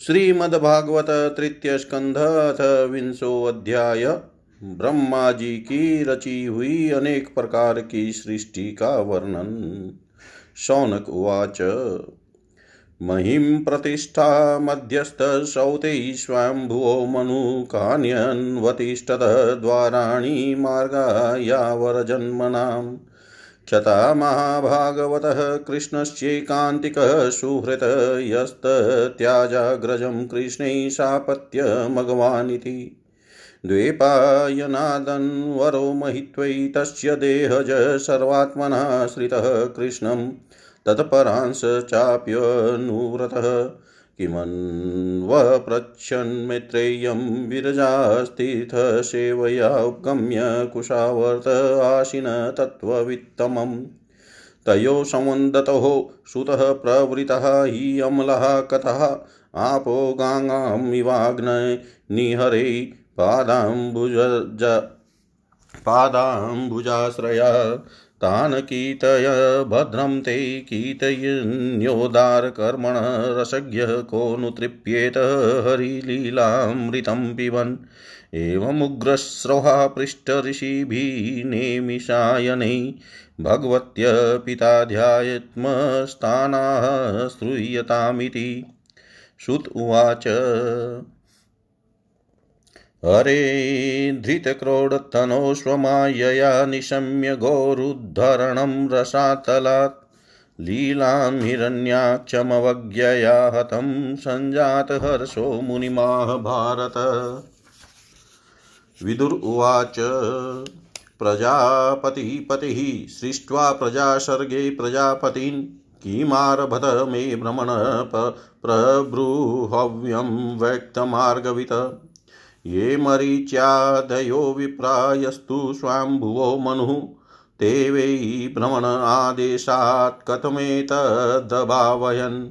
श्रीमद्भागवत तृतीय स्कंध अथ विंशो अध्याय। ब्रह्मा जी की रची हुई अनेक प्रकार की सृष्टि का वर्णन। शौनक उवाच, महिं प्रतिष्ठा मध्यस्थसौते स्वयंभुवो मनु कान्यन्वतिष्ठत द्वाराणि मार्गायावरजन्मनाम् क्षता महाभागवतः कृष्णश्चैकान्तिकः सुहृत् यस्तत्याजाग्रजं कृष्णै सापत्यमगवानिति द्वेपायनादन्वरो महित्वै तस्य देहज सर्वात्मना श्रितः कृष्णं। तत्परांश चाप्यनुव्रतः किमन्वपृच्छन्मित्रेयं विरजास्थितसेवया उपगम्य कुशावर्त आशिन तत्त्ववित्तमम्। तयो संवन्दतोः सुतः प्रवृतः हि अम्लः कथः, आपो गाङ्गामिवाग्नय निहरे पादाम्बुज पादाम्बुजाश्रया। तान् कीर्तय भद्रं ते कीर्तयन्योदारकर्मण रसज्ञः को नु तृप्येत हरिलीलामृतं पिबन् एवमुग्रस्रवः पृष्ठऋषिभिः नेमिषायनै भगवत्य पिता ध्यायत्मस्थानाः श्रूयतामिति। श्रुत उवाच हरे धृतक्रोडतनोष्वमायया निशम्य गोरुद्धरणं रसातलात् लीलां हिरण्याक्षमवज्ञया हतं सञ्जातहर्षो मुनिमाह भारत। विदुर उवाच, प्रजापतिपतिः सृष्ट्वा प्रजासर्गे प्रजापतीन्, किमारभत मे भ्रमण प्रब्रूहव्यं व्यक्तमार्गवित। ये मरीच्यादयो विप्रायस्तु स्वाम्भुवो मनुः। ते वै भ्रमण आदेशात् कथमेतदभावयन्।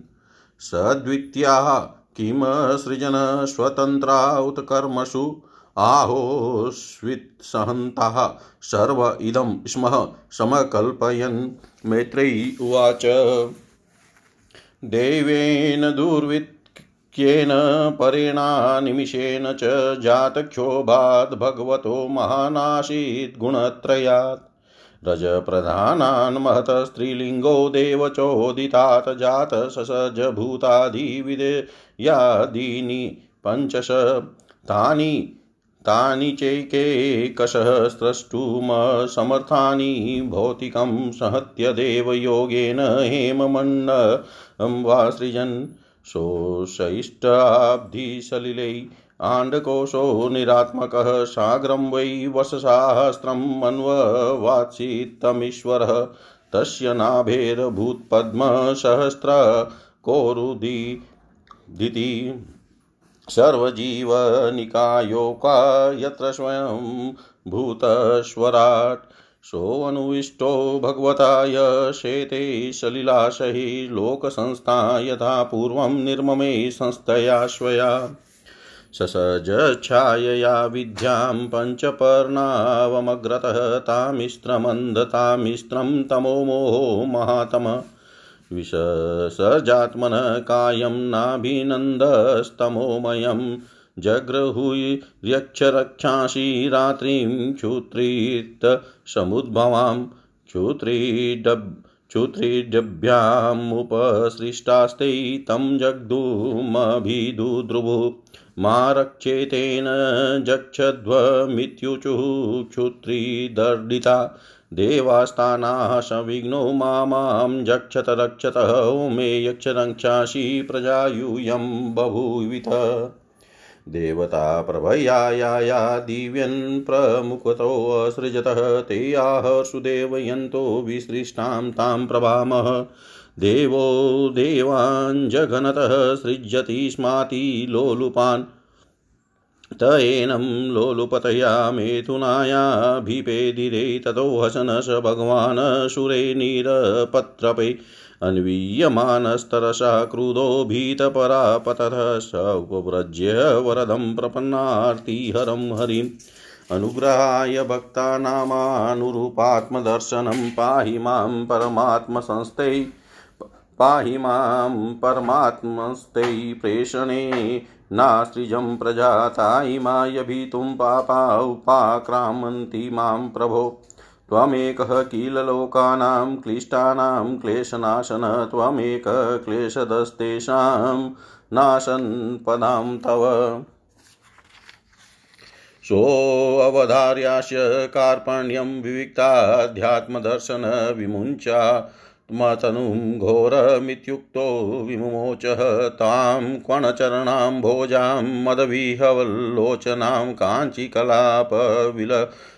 सद्वित्याः किं सृजन स्वतन्त्रा उत कर्मसु आहोस्वित्सहन्ताः सर्व इदं स्मः समकल्पयन्। मैत्रेयी उवाच। देवेन दुर्वित् क्येन परेणानिमिषेण च जातक्षोभाद् भगवतो महानाशीत् गुणत्रयात्। रजप्रधानान् महत स्त्रीलिङ्गो देवचोदितात् जात ससजभूतादिविदयादीनि पञ्चश तानि तानि चैकेकशः स्रष्टुमसमर्थानि भौतिकं सहत्य देवयोगेन हेममण्डं वा सृजन् शोषयिष्टाब्धिसलिलै आण्डकोशो निरात्मकः साग्रं वै वशसाहस्रम् अन्ववात्सितमीश्वरः तस्य नाभेर्भूतपद्मसहस्रकोरुदिति सर्वजीवनिकायोका यत्र स्वयं भूतस्वराट् सोऽनुविष्टो भगवता यशेते सलिलाशहि लोकसंस्था यथा पूर्वं निर्ममे संस्थया स्वया ससजच्छायया विद्यां पञ्चपर्णावमग्रतः तामिस्त्रमन्धतामिस्त्रं तमो मोहो महातम। विशसजात्मनः कायं नाभिनन्दस्तमोमयम् जग्रहुर्यक्षरक्षांसि रात्रिं क्षुत्रितसमुद्भवां क्षुत्रिडब् क्षुत्रिडभ्यामुपसृष्टास्ते तं जग्धूमभिदुद्रुवुः मा रक्षेतेन जक्षध्वमित्युचुः क्षुत्रिदर्डिता देवास्तानाः सविघ्नो माँ जक्षत रक्षतः मे यक्षरक्षांसि प्रजायूयं बभूवित देवता प्रभयाया दिव्यन् प्रमुखतोऽसृजतः ते आह सुदेवयन्तो विसृष्टां तां प्रभामः। देवो देवाञ्जघनतः सृज्यति स्माति लोलुपान्। त एनं लोलुपतया मेथुनायाभिपेदिरे ततो हसनश भगवान् सुरे निरपत्रपे। अन्वीयमानस्तरसा क्रुधो भीतपरापतः स उपव्रज्य वरदं प्रपन्नार्तिहरं हरिम्। अनुग्रहाय भक्तानामानुरूपात्मदर्शनं पाहि माँ परमात्मसंस्थै पाहि माँ परमात्मस्ते प्रेषणे नासृजं प्रजाता इमायभीतुं पापा उपाक्रामन्ति माँ प्रभो। त्वमेकः किल लोकानां क्लिष्टानां क्लेशनाशन, त्वमेकः क्लेशदस्तेषां नाशन् पदां तव। सोऽवधार्यास्य कार्पण्यं विविक्ताध्यात्मदर्शनविमुञ्चा मतनुं घोरमित्युक्तो विमुमोचः तां क्वणचरणां भोजां मदविहवल्लोचनां काञ्चिकलापविलसदुकूलच्छन्नरोदसम्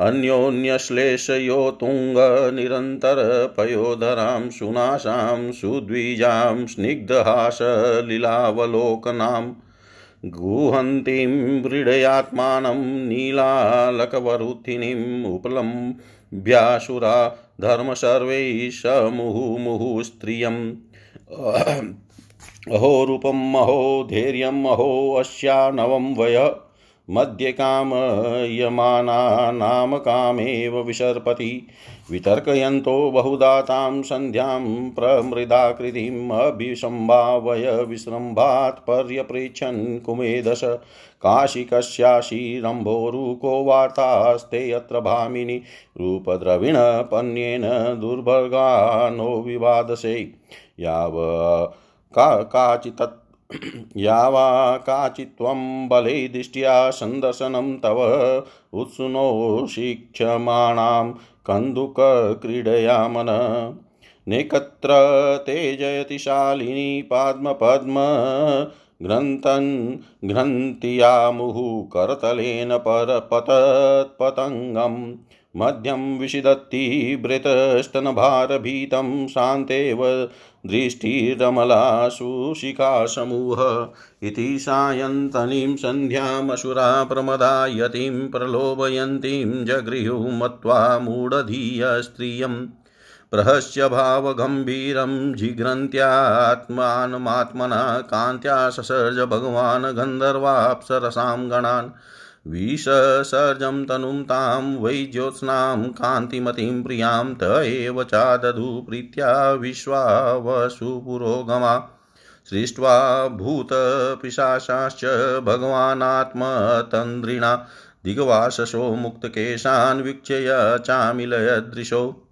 अन्योन्यश्लेषयो तुङ्गनिरन्तरपयोधरां सुनाशां सुद्विजां स्निग्धहासलीलावलोकनाम्। गुहन्तीं व्रीडयात्मानं नीलालकवरुथिनीम् उपलम्ब्यासुरा धर्म सर्वैः समुहुमुहुः स्त्रियम् अहो रूपम्, अहो धैर्यम्, अहो अस्या नवं वय। मध्ये कामयमानानां कामेव विसर्पति। वितर्कयन्तो बहुधा तां सन्ध्यां प्रमृदाकृतिम्, अभिसम्भावय विसृम्भात् पर्यपृच्छन् कुमेदश। काशिकस्याशिरम्भोरुको वार्तास्ते अत्र भामिनि रूपद्रविणपन्येन दुर्भगानो विवादसे। याव का काचित् यावा काचित्त्वं बले दृष्ट्या सन्दर्शनं तव उत्सुनो शिक्षमाणां कन्दुकक्रीडया मन नेकत्र ते जयति शालिनी पाद्मपद्म घ्रन्तन् घ्रन्त्या करतलेन परपतत्पतङ्गम् मध्यं विषिदत्ति भृतस्तनभारभीतं शान्तेव दृष्टिरमला सुशिखासमूह इति सायन्तनीं सन्ध्यामसुरा प्रमदायतीं प्रलोभयन्तीं जगृहुः मत्वा मूढधीयस्त्रियम् प्रहस्य भावगम्भीरं जिघ्रन्त्यात्मानमात्मना कान्त्या ससर्ज भगवान् गन्धर्वाप्सरसां गणान् विससर्जं तनुं तां वै ज्योत्स्नां कान्तिमतीं प्रियाँ त एव चादधु प्रीत्या विश्वावसुपुरोगमा। सृष्ट्वा भूतपिशाशाश्च भगवानात्मतन्द्रिणा दिग्वाससो मुक्तकेशान् वीक्षय चामिलयदृशो।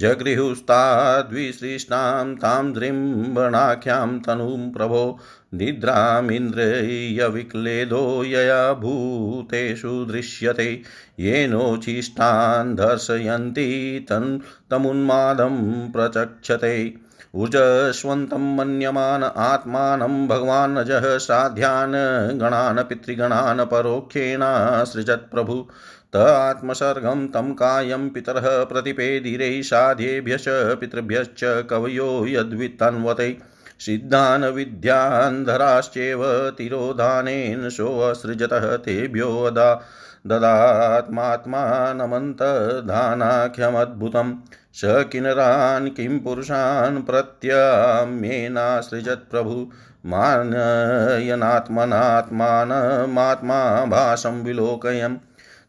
जगृहुस्ताद्विसृष्टां तां दृम्बणाख्यां तनुं प्रभो निद्रामिन्द्रियविक्लेदो यया भूतेषु दृश्यते येनोच्छिष्टान् दर्शयन्ति तन् तमुन्मादं प्रचक्षते। ऊर्जस्वन्तं मन्यमान आत्मानं भगवान्नजः साध्यान् गणान् पितृगणान् परोक्षेण सृजत् प्रभु। त आत्मसर्गं तं कायं पितरः प्रतिपेदिरे साध्येभ्यश्च पितृभ्यश्च कवयो यद्वितन्वते सिद्धान् विद्यान्धराश्चैव तिरोधानेन सोऽसृजतः तेभ्योऽदा ददात्मात्मानमन्तधानाख्यमद्भुतं स किन्नरान् किं पुरुषान् प्रत्याम्येनासृजत् प्रभु। मानयनात्मनात्मानमात्मा भासं विलोकयम्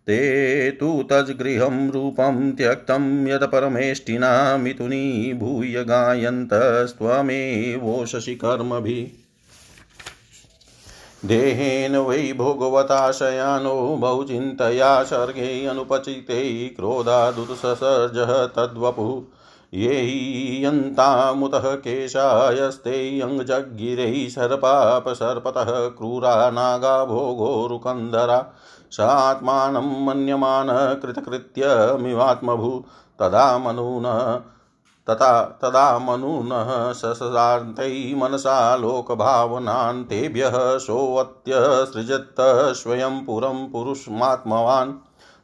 ते तु तज्गृहं रूपं त्यक्तं यत् परमेष्टिना मिथुनी भूय गायन्तस्त्वमेवोषसि कर्मभिः देहेन वै भोगवताशयानो बहुचिन्तया सर्गे अनुपचिते क्रोधादुत्ससर्जः तद्वपुः। ये यन्तामुतः केशायस्ते अङ्गजगिरैः सर्पापसर्पतः क्रूरा नागा भोगोरुकन्धरा स आत्मानं मन्यमान कृतकृत्यमिवात्मभू। तदा मनून, तथा, तदा मनुनः ससान्तै मनसा लोकभावनान् तेभ्यः सोऽत्यसृजत् स्वयं पुरं पुरुषमात्मवान्।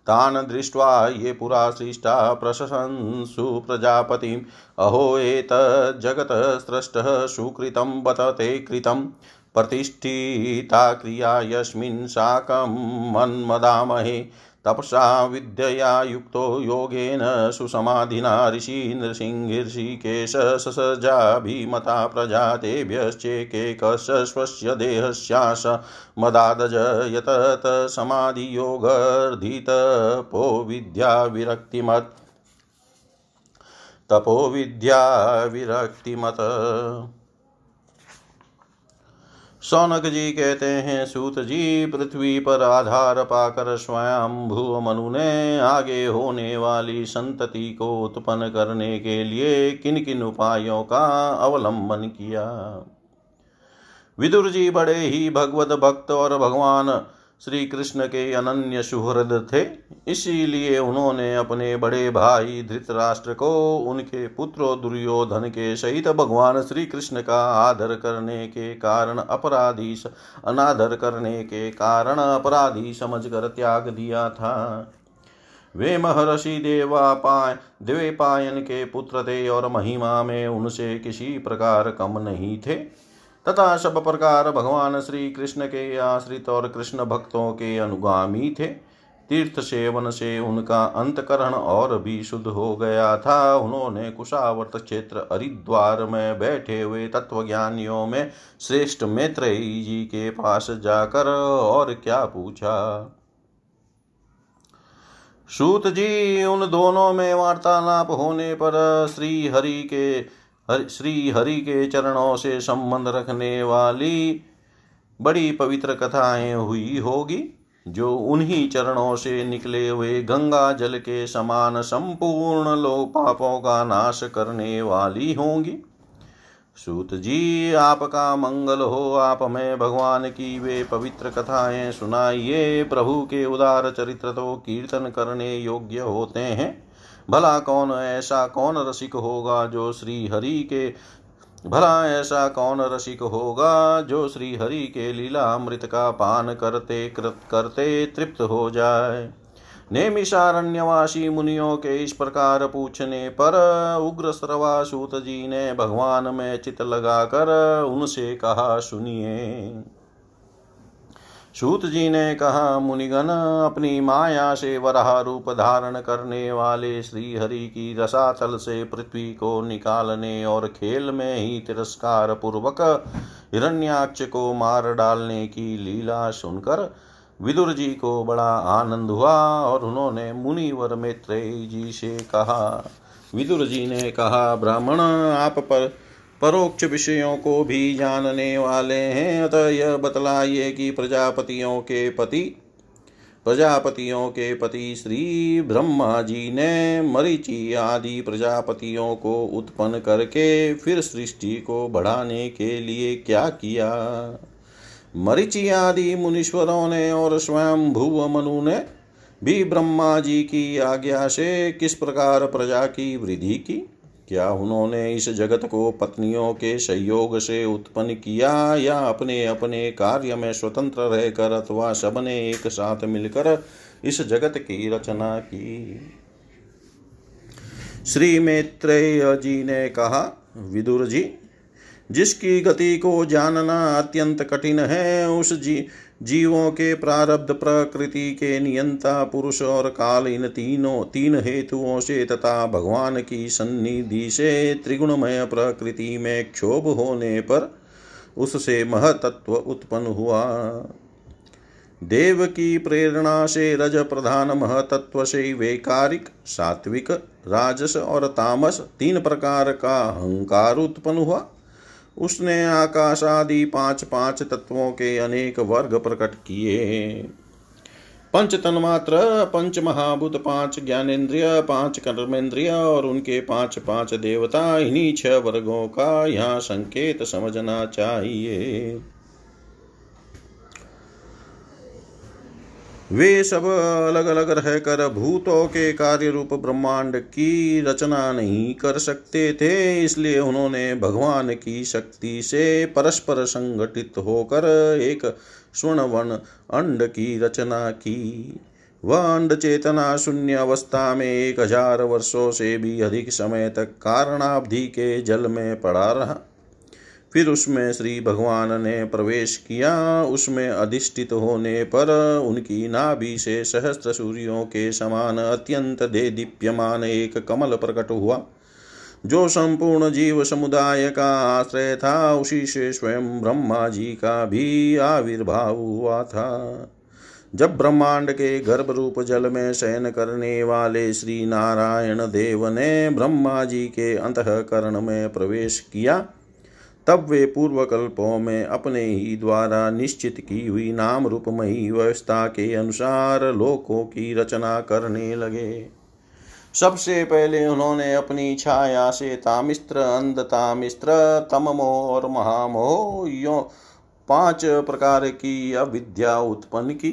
तान् दृष्ट्वा ये पुरा सृष्टा प्रशंसु प्रजापतिम्। अहो एतज्जगतः स्रष्टः सुकृतं बत ते कृतं प्रतिष्ठिता क्रिया यस्मिन् साकं मन्मदामहे। तपसा विद्यया युक्तो योगेन सुसमाधिना ऋषि नृसिंहर्षिकेश ससजाभिमता प्रजा तेभ्यश्चेकेकश स्वस्य देहस्यास मदादज यतत समाधियोगर्धितपो विद्या विरक्तिमत्। तपो विद्या विरक्तिमत। सौनक जी कहते हैं, सूत जी, पृथ्वी पर आधार पाकर स्वयं भू मनु ने आगे होने वाली संतति को उत्पन्न करने के लिए किन किन उपायों का अवलंबन किया? विदुर जी बड़े ही भगवत भक्त और भगवान श्री कृष्ण के अनन्य सुहृद थे। इसीलिए उन्होंने अपने बड़े भाई धृतराष्ट्र को, उनके पुत्रो दुर्योधन के सहित भगवान श्री कृष्ण का आदर करने के कारण अपराधी अनादर करने के कारण अपराधी समझकर त्याग दिया था। वे महर्षि देवा पाय देवपायन के पुत्र थे और महिमा में उनसे किसी प्रकार कम नहीं थे। तथा सब प्रकार भगवान श्री कृष्ण के आश्रित और कृष्ण भक्तों के अनुगामी थे। तीर्थ सेवन से उनका अंतकरण और भी शुद्ध हो गया था। उन्होंने कुशावर्त क्षेत्र हरिद्वार में बैठे हुए तत्वज्ञानियों में श्रेष्ठ मैत्रेयी जी के पास जाकर और क्या पूछा। सूत जी, उन दोनों में वार्तालाप होने पर श्री हरि के हरि श्री हरि के चरणों से संबंध रखने वाली बड़ी पवित्र कथाएँ हुई होगी, जो उन्हीं चरणों से निकले हुए गंगा जल के समान संपूर्ण लोक पापों का नाश करने वाली होंगी। सूत जी, आपका मंगल हो, आप में भगवान की वे पवित्र कथाएँ सुनाइए। प्रभु के उदार चरित्र तो कीर्तन करने योग्य होते हैं। भला कौन ऐसा कौन रसिक होगा जो श्री हरि के, भला ऐसा कौन रसिक होगा जो श्री हरि के लीला अमृत का पान करते, कृत करते तृप्त हो जाए। नेमिषारण्यवासी मुनियों के इस प्रकार पूछने पर उग्र श्रवासूत जी ने भगवान में चित लगाकर उनसे कहा, सुनिए सूत जी ने कहा, मुनिगण, अपनी माया से वराह रूप धारण करने वाले श्री हरि की रसातल से पृथ्वी को निकालने और खेल में ही तिरस्कार पूर्वक हिरण्याक्ष को मार डालने की लीला सुनकर विदुर जी को बड़ा आनंद हुआ और उन्होंने मुनिवर मैत्रेय जी से कहा, विदुर जी ने कहा, ब्राह्मण, आप पर परोक्ष विषयों को भी जानने वाले हैं। अतः यह बतलाइए कि प्रजापतियों के पति, प्रजापतियों के पति श्री ब्रह्मा जी ने मरीचि आदि प्रजापतियों को उत्पन्न करके फिर सृष्टि को बढ़ाने के लिए क्या किया? मरीचि आदि मुनीश्वरों ने और स्वयं भुव मनु ने भी ब्रह्मा जी की आज्ञा से किस प्रकार प्रजा की वृद्धि की? क्या उन्होंने इस जगत को पत्नियों के सहयोग से उत्पन्न किया या अपने अपने कार्य में स्वतंत्र रहकर अथवा सबने एक साथ मिलकर इस जगत की रचना की? श्री मैत्रेय जी ने कहा, विदुर जी, जिसकी गति को जानना अत्यंत कठिन है, उस जी जीवों के प्रारब्ध प्रकृति के नियंता पुरुष और काल इन तीनों, तीन हेतुओं से तथा भगवान की सन्निधि से त्रिगुणमय प्रकृति में क्षोभ होने पर उससे महतत्व उत्पन्न हुआ। देव की प्रेरणा से रज प्रधान महतत्व से वैकारिक, सात्विक, राजस और तामस तीन प्रकार का अहंकार उत्पन्न हुआ। उसने आकाश आदि पाँच पाँच तत्वों के अनेक वर्ग प्रकट किए। पंच तन्मात्र पंच महाभूत पाँच ज्ञानेन्द्रिय, पाँच कर्मेंद्रिय और उनके पाँच पाँच देवता, इन्हीं छह वर्गों का यहाँ संकेत समझना चाहिए। वे सब अलग अलग रहकर भूतों के कार्य रूप ब्रह्मांड की रचना नहीं कर सकते थे, इसलिए उन्होंने भगवान की शक्ति से परस्पर संगठित होकर एक स्वर्णवन अंड की रचना की। वह अंड चेतना शून्य अवस्था में एक हज़ार वर्षों से भी अधिक समय तक कारणाब्धि के जल में पड़ा रहा। फिर उसमें श्री भगवान ने प्रवेश किया। उसमें अधिष्ठित होने पर उनकी नाभि से सहस्त्र सूर्यों के समान अत्यंत दे दीप्यमान एक कमल प्रकट हुआ। जो संपूर्ण जीव समुदाय का आश्रय था, उसी से स्वयं ब्रह्मा जी का भी आविर्भाव हुआ था। जब ब्रह्मांड के गर्भ रूप जल में शयन करने वाले श्री नारायण देव ने ब्रह्मा जी के अंतकरण में प्रवेश किया तब वे पूर्व कल्पों में अपने ही द्वारा निश्चित की हुई नाम रूपमयी व्यवस्था के अनुसार लोकों की रचना करने लगे। सबसे पहले उन्होंने अपनी छाया से तामिस्त्र अंध तामिस्त्र तममो और महामोह यो पाँच प्रकार की अविद्या उत्पन्न की।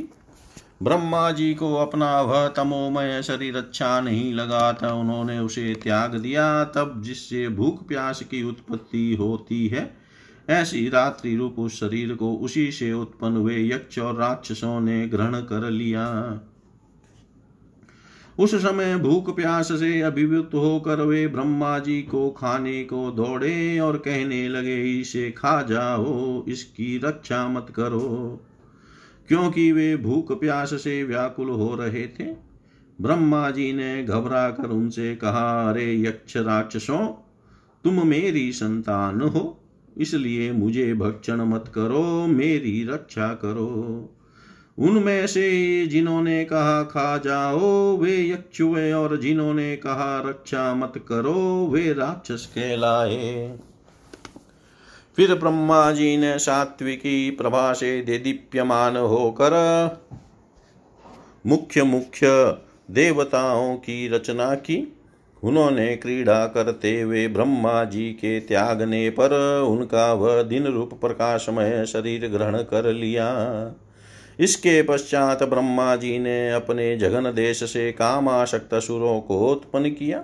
ब्रह्मा जी को अपना वह तमोमय शरीर अच्छा नहीं लगा था। उन्होंने उसे त्याग दिया। तब जिससे भूख प्यास की उत्पत्ति होती है, ऐसी रात्रि रूप उस शरीर को उसी से उत्पन्न हुए यक्ष और राक्षसों ने ग्रहण कर लिया। उस समय भूख प्यास से अभिव्यक्त होकर वे ब्रह्मा जी को खाने को दौड़े और कहने लगे, इसे खा जाओ, इसकी रक्षा मत करो। क्योंकि वे भूख प्यास से व्याकुल हो रहे थे। ब्रह्मा जी ने घबरा कर उनसे कहा, अरे यक्ष राक्षसों, तुम मेरी संतान हो, इसलिए मुझे भक्षण मत करो, मेरी रक्षा करो। उनमें से जिन्होंने कहा, खा जाओ, वे यक्ष हुए और जिन्होंने कहा, रक्षा मत करो, वे राक्षस कहलाए। फिर ब्रह्मा जी ने सात्विकी प्रभा से दीप्यमान होकर मुख्य मुख्य देवताओं की रचना की। उन्होंने क्रीड़ा करते हुए ब्रह्मा जी के त्यागने पर उनका वह दिन रूप प्रकाशमय शरीर ग्रहण कर लिया। इसके पश्चात ब्रह्मा जी ने अपने जगन देश से कामाशक्त सुरों को उत्पन्न किया।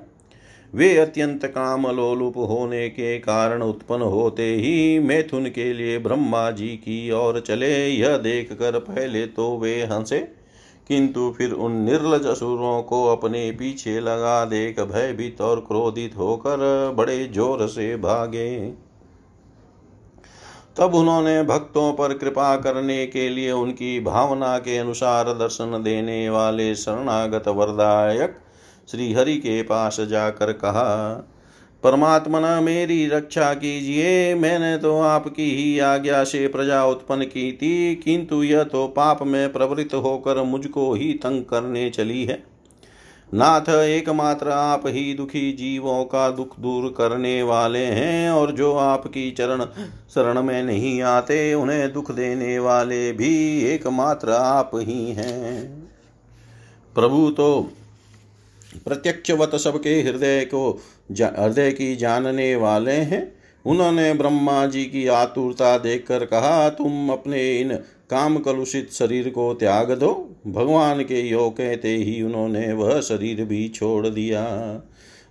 वे अत्यंत काम लोलुप होने के कारण उत्पन्न होते ही मैथुन के लिए ब्रह्मा जी की ओर चले। यह देख कर पहले तो वे हंसे, किंतु फिर उन निर्लज असुरों को अपने पीछे लगा देख भयभीत और क्रोधित होकर बड़े ज़ोर से भागे। तब उन्होंने भक्तों पर कृपा करने के लिए उनकी भावना के अनुसार दर्शन देने वाले शरणागत वरदायक श्री हरि के पास जाकर कहा, परमात्मना मेरी रक्षा कीजिए, मैंने तो आपकी ही आज्ञा से प्रजा उत्पन्न की थी, किंतु यह तो पाप में प्रवृत्त होकर मुझको ही तंग करने चली है। नाथ, एकमात्र आप ही दुखी जीवों का दुख दूर करने वाले हैं, और जो आपकी चरण, शरण में नहीं आते, उन्हें दुख देने वाले भी एकमात्र आप ही हैं। प्रभु तो प्रत्यक्षवत सबके हृदय को हृदय की जानने वाले हैं। उन्होंने ब्रह्मा जी की आतुरता देखकर कहा, तुम अपने इन काम कलुषित शरीर को त्याग दो। भगवान के यो कहते ही उन्होंने वह शरीर भी छोड़ दिया।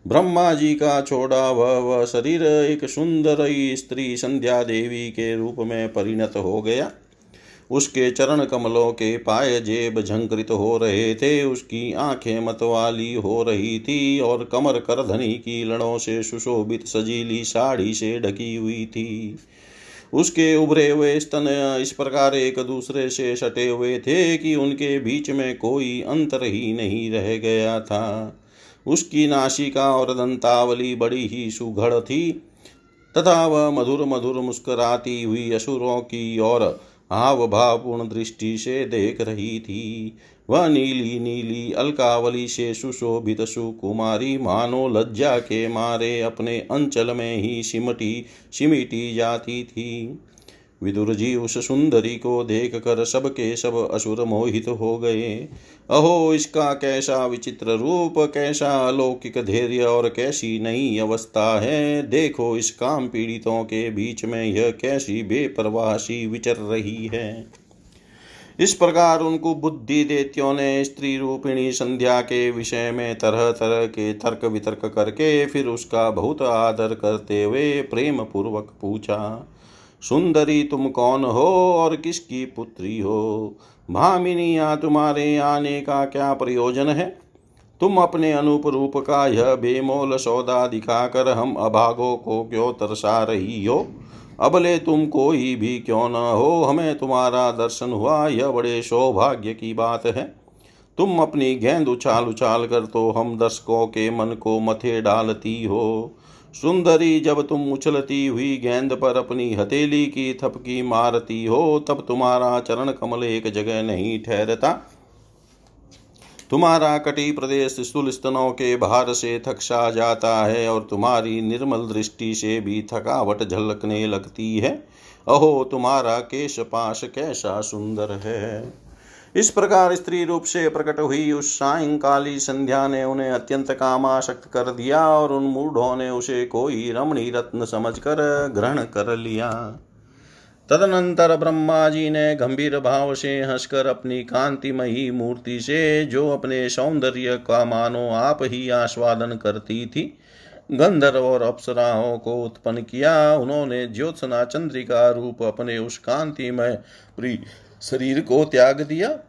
ब्रह्मा जी का छोड़ा वह वह शरीर एक सुंदर स्त्री संध्या देवी के रूप में परिणत हो गया। उसके चरण कमलों के पाए जेब झंकृत हो रहे थे, उसकी आँखें मतवाली हो रही थी और कमर करधनी की लड़ों से सुशोभित सजीली साड़ी से ढकी हुई थी। उसके उभरे हुए स्तन इस प्रकार एक दूसरे से सटे हुए थे कि उनके बीच में कोई अंतर ही नहीं रह गया था। उसकी नासिका और दंतावली बड़ी ही सुघड़ थी, तथा वह मधुर मधुर मुस्कुराती हुई असुरों की और हाव भावपूर्ण दृष्टि से देख रही थी वह नीली नीली अलकावली से सुशोभित सुकुमारी मानो लज्जा के मारे अपने अंचल में ही सिमटी सिमिटी जाती थी विदुर जी उस सुंदरी को देख कर सब के सब असुर मोहित हो गए। अहो, इसका कैसा विचित्र रूप, कैसा अलौकिक धैर्य और कैसी नई अवस्था है। देखो, इस काम पीड़ितों के बीच में यह कैसी बेपरवासी विचर रही है। इस प्रकार उनको बुद्धि देत्यों ने स्त्री रूपिणी संध्या के विषय में तरह तरह के तर्क वितर्क करके फिर उसका बहुत आदर करते हुए प्रेम पूर्वक पूछा सुंदरी तुम कौन हो और किसकी पुत्री हो? भामिनी, यहाँ तुम्हारे आने का क्या प्रयोजन है? तुम अपने अनुप रूप का यह बेमोल सौदा दिखाकर हम अभागों को क्यों तरसा रही हो? अबले तुम कोई भी क्यों न हो, हमें तुम्हारा दर्शन हुआ, यह बड़े सौभाग्य की बात है। तुम अपनी गेंद उछाल उछाल कर तो हम दर्शकों के मन को मथे डालती हो। सुंदरी जब तुम उछलती हुई गेंद पर अपनी हथेली की थपकी मारती हो, तब तुम्हारा चरण कमल एक जगह नहीं ठहरता। तुम्हारा कटी प्रदेश स्थूल स्तनों के भार से थकसा जाता है और तुम्हारी निर्मल दृष्टि से भी थकावट झलकने लगती है। अहो, तुम्हारा केश पाश कैसा सुंदर है। इस प्रकार स्त्री रूप से प्रकट हुई उस सायंकाली संध्या ने उन्हें अत्यंत कामाशक्त कर दिया और उन मूढ़ों ने उसे कोई रमणी रत्न समझकर ग्रहण कर लिया। तदनंतर ब्रह्मा जी ने गंभीर भाव से हंसकर अपनी कांतिमयी मूर्ति से, जो अपने सौंदर्य का मानो आप ही आस्वादन करती थी, गंधर्व और अप्सराओं को उत्पन्न किया। उन्होंने ज्योत्सना चंद्रिका रूप अपने उस कांतिमय प्रिय शरीर को त्याग दिया,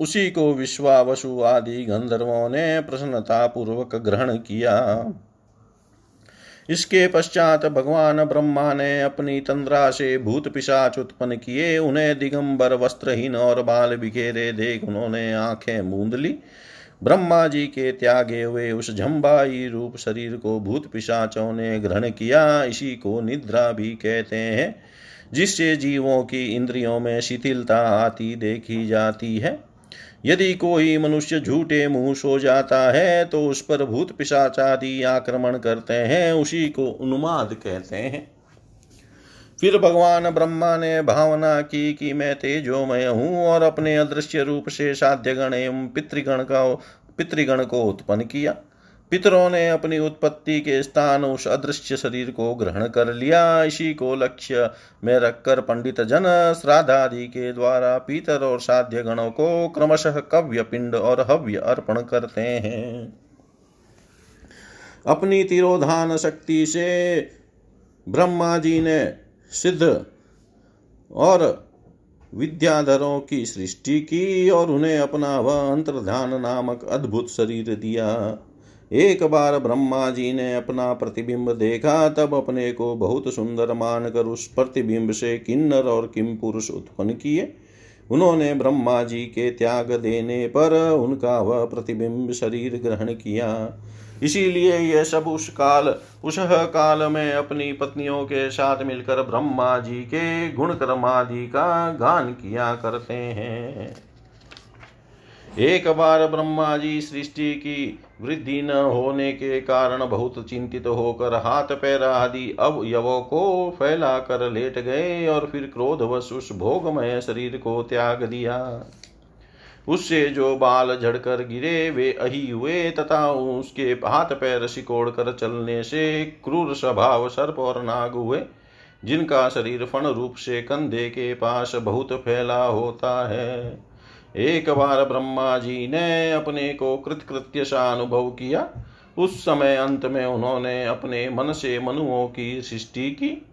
उसी को विश्वावसु आदि गंधर्वों ने प्रसन्नता पूर्वक ग्रहण किया। इसके पश्चात भगवान ब्रह्मा ने अपनी तंद्रा से भूत पिशाच उत्पन्न किए, उन्हें दिगंबर, वस्त्रहीन और बाल बिखेरे देख उन्होंने आँखें मूंद ली। ब्रह्मा जी के त्यागे हुए उस झम्बाई रूप शरीर को भूत पिशाचों ने ग्रहण किया, इसी को निद्रा भी कहते हैं। जिससे जीवों की इंद्रियों में शिथिलता आती देखी जाती है। यदि कोई मनुष्य झूठे मुँह सो जाता है तो उस पर भूत पिशाच आदि आक्रमण करते हैं, उसी को उन्माद कहते हैं। फिर भगवान ब्रह्मा ने भावना की कि मैं तेजोमय हूँ और अपने अदृश्य रूप से साध्य गण एवं पितृगण का पितृगण को उत्पन्न किया। पितरों ने अपनी उत्पत्ति के स्थान उस अदृश्य शरीर को ग्रहण कर लिया। इसी को लक्ष्य में रखकर पंडित जन श्राद्धादि के द्वारा पितर और साध्य गणों को क्रमशः कव्य, पिंड और हव्य अर्पण करते हैं। अपनी तिरोधान शक्ति से ब्रह्मा जी ने सिद्ध और विद्याधरों की सृष्टि की और उन्हें अपना वह अंतर्धान नामक अद्भुत शरीर दिया। एक बार ब्रह्मा जी ने अपना प्रतिबिंब देखा, तब अपने को बहुत सुंदर मानकर उस प्रतिबिंब से किन्नर और किम पुरुष उत्पन्न किए। उन्होंने ब्रह्मा जी के त्याग देने पर उनका वह प्रतिबिंब शरीर ग्रहण किया। इसीलिए यह सब उस काल उस काल में अपनी पत्नियों के साथ मिलकर ब्रह्मा जी के गुण कर्मादि का गान किया करते हैं। एक बार ब्रह्मा जी सृष्टि की वृद्धि न होने के कारण बहुत चिंतित होकर हाथ पैर आदि अवयवों को फैला कर लेट गए और फिर क्रोध क्रोधवश उस भोगमय शरीर को त्याग दिया। उससे जो बाल झड़कर गिरे, वे अही हुए तथा उसके हाथ पैर सिकोड़ कर चलने से क्रूर स्वभाव सर्प और नाग हुए, जिनका शरीर फण रूप से कंधे के पास बहुत फैला होता है। एक बार ब्रह्मा जी ने अपने को कृतकृत्य सा अनुभव किया। उस समय अंत में उन्होंने अपने मन से मनुओं की सृष्टि की।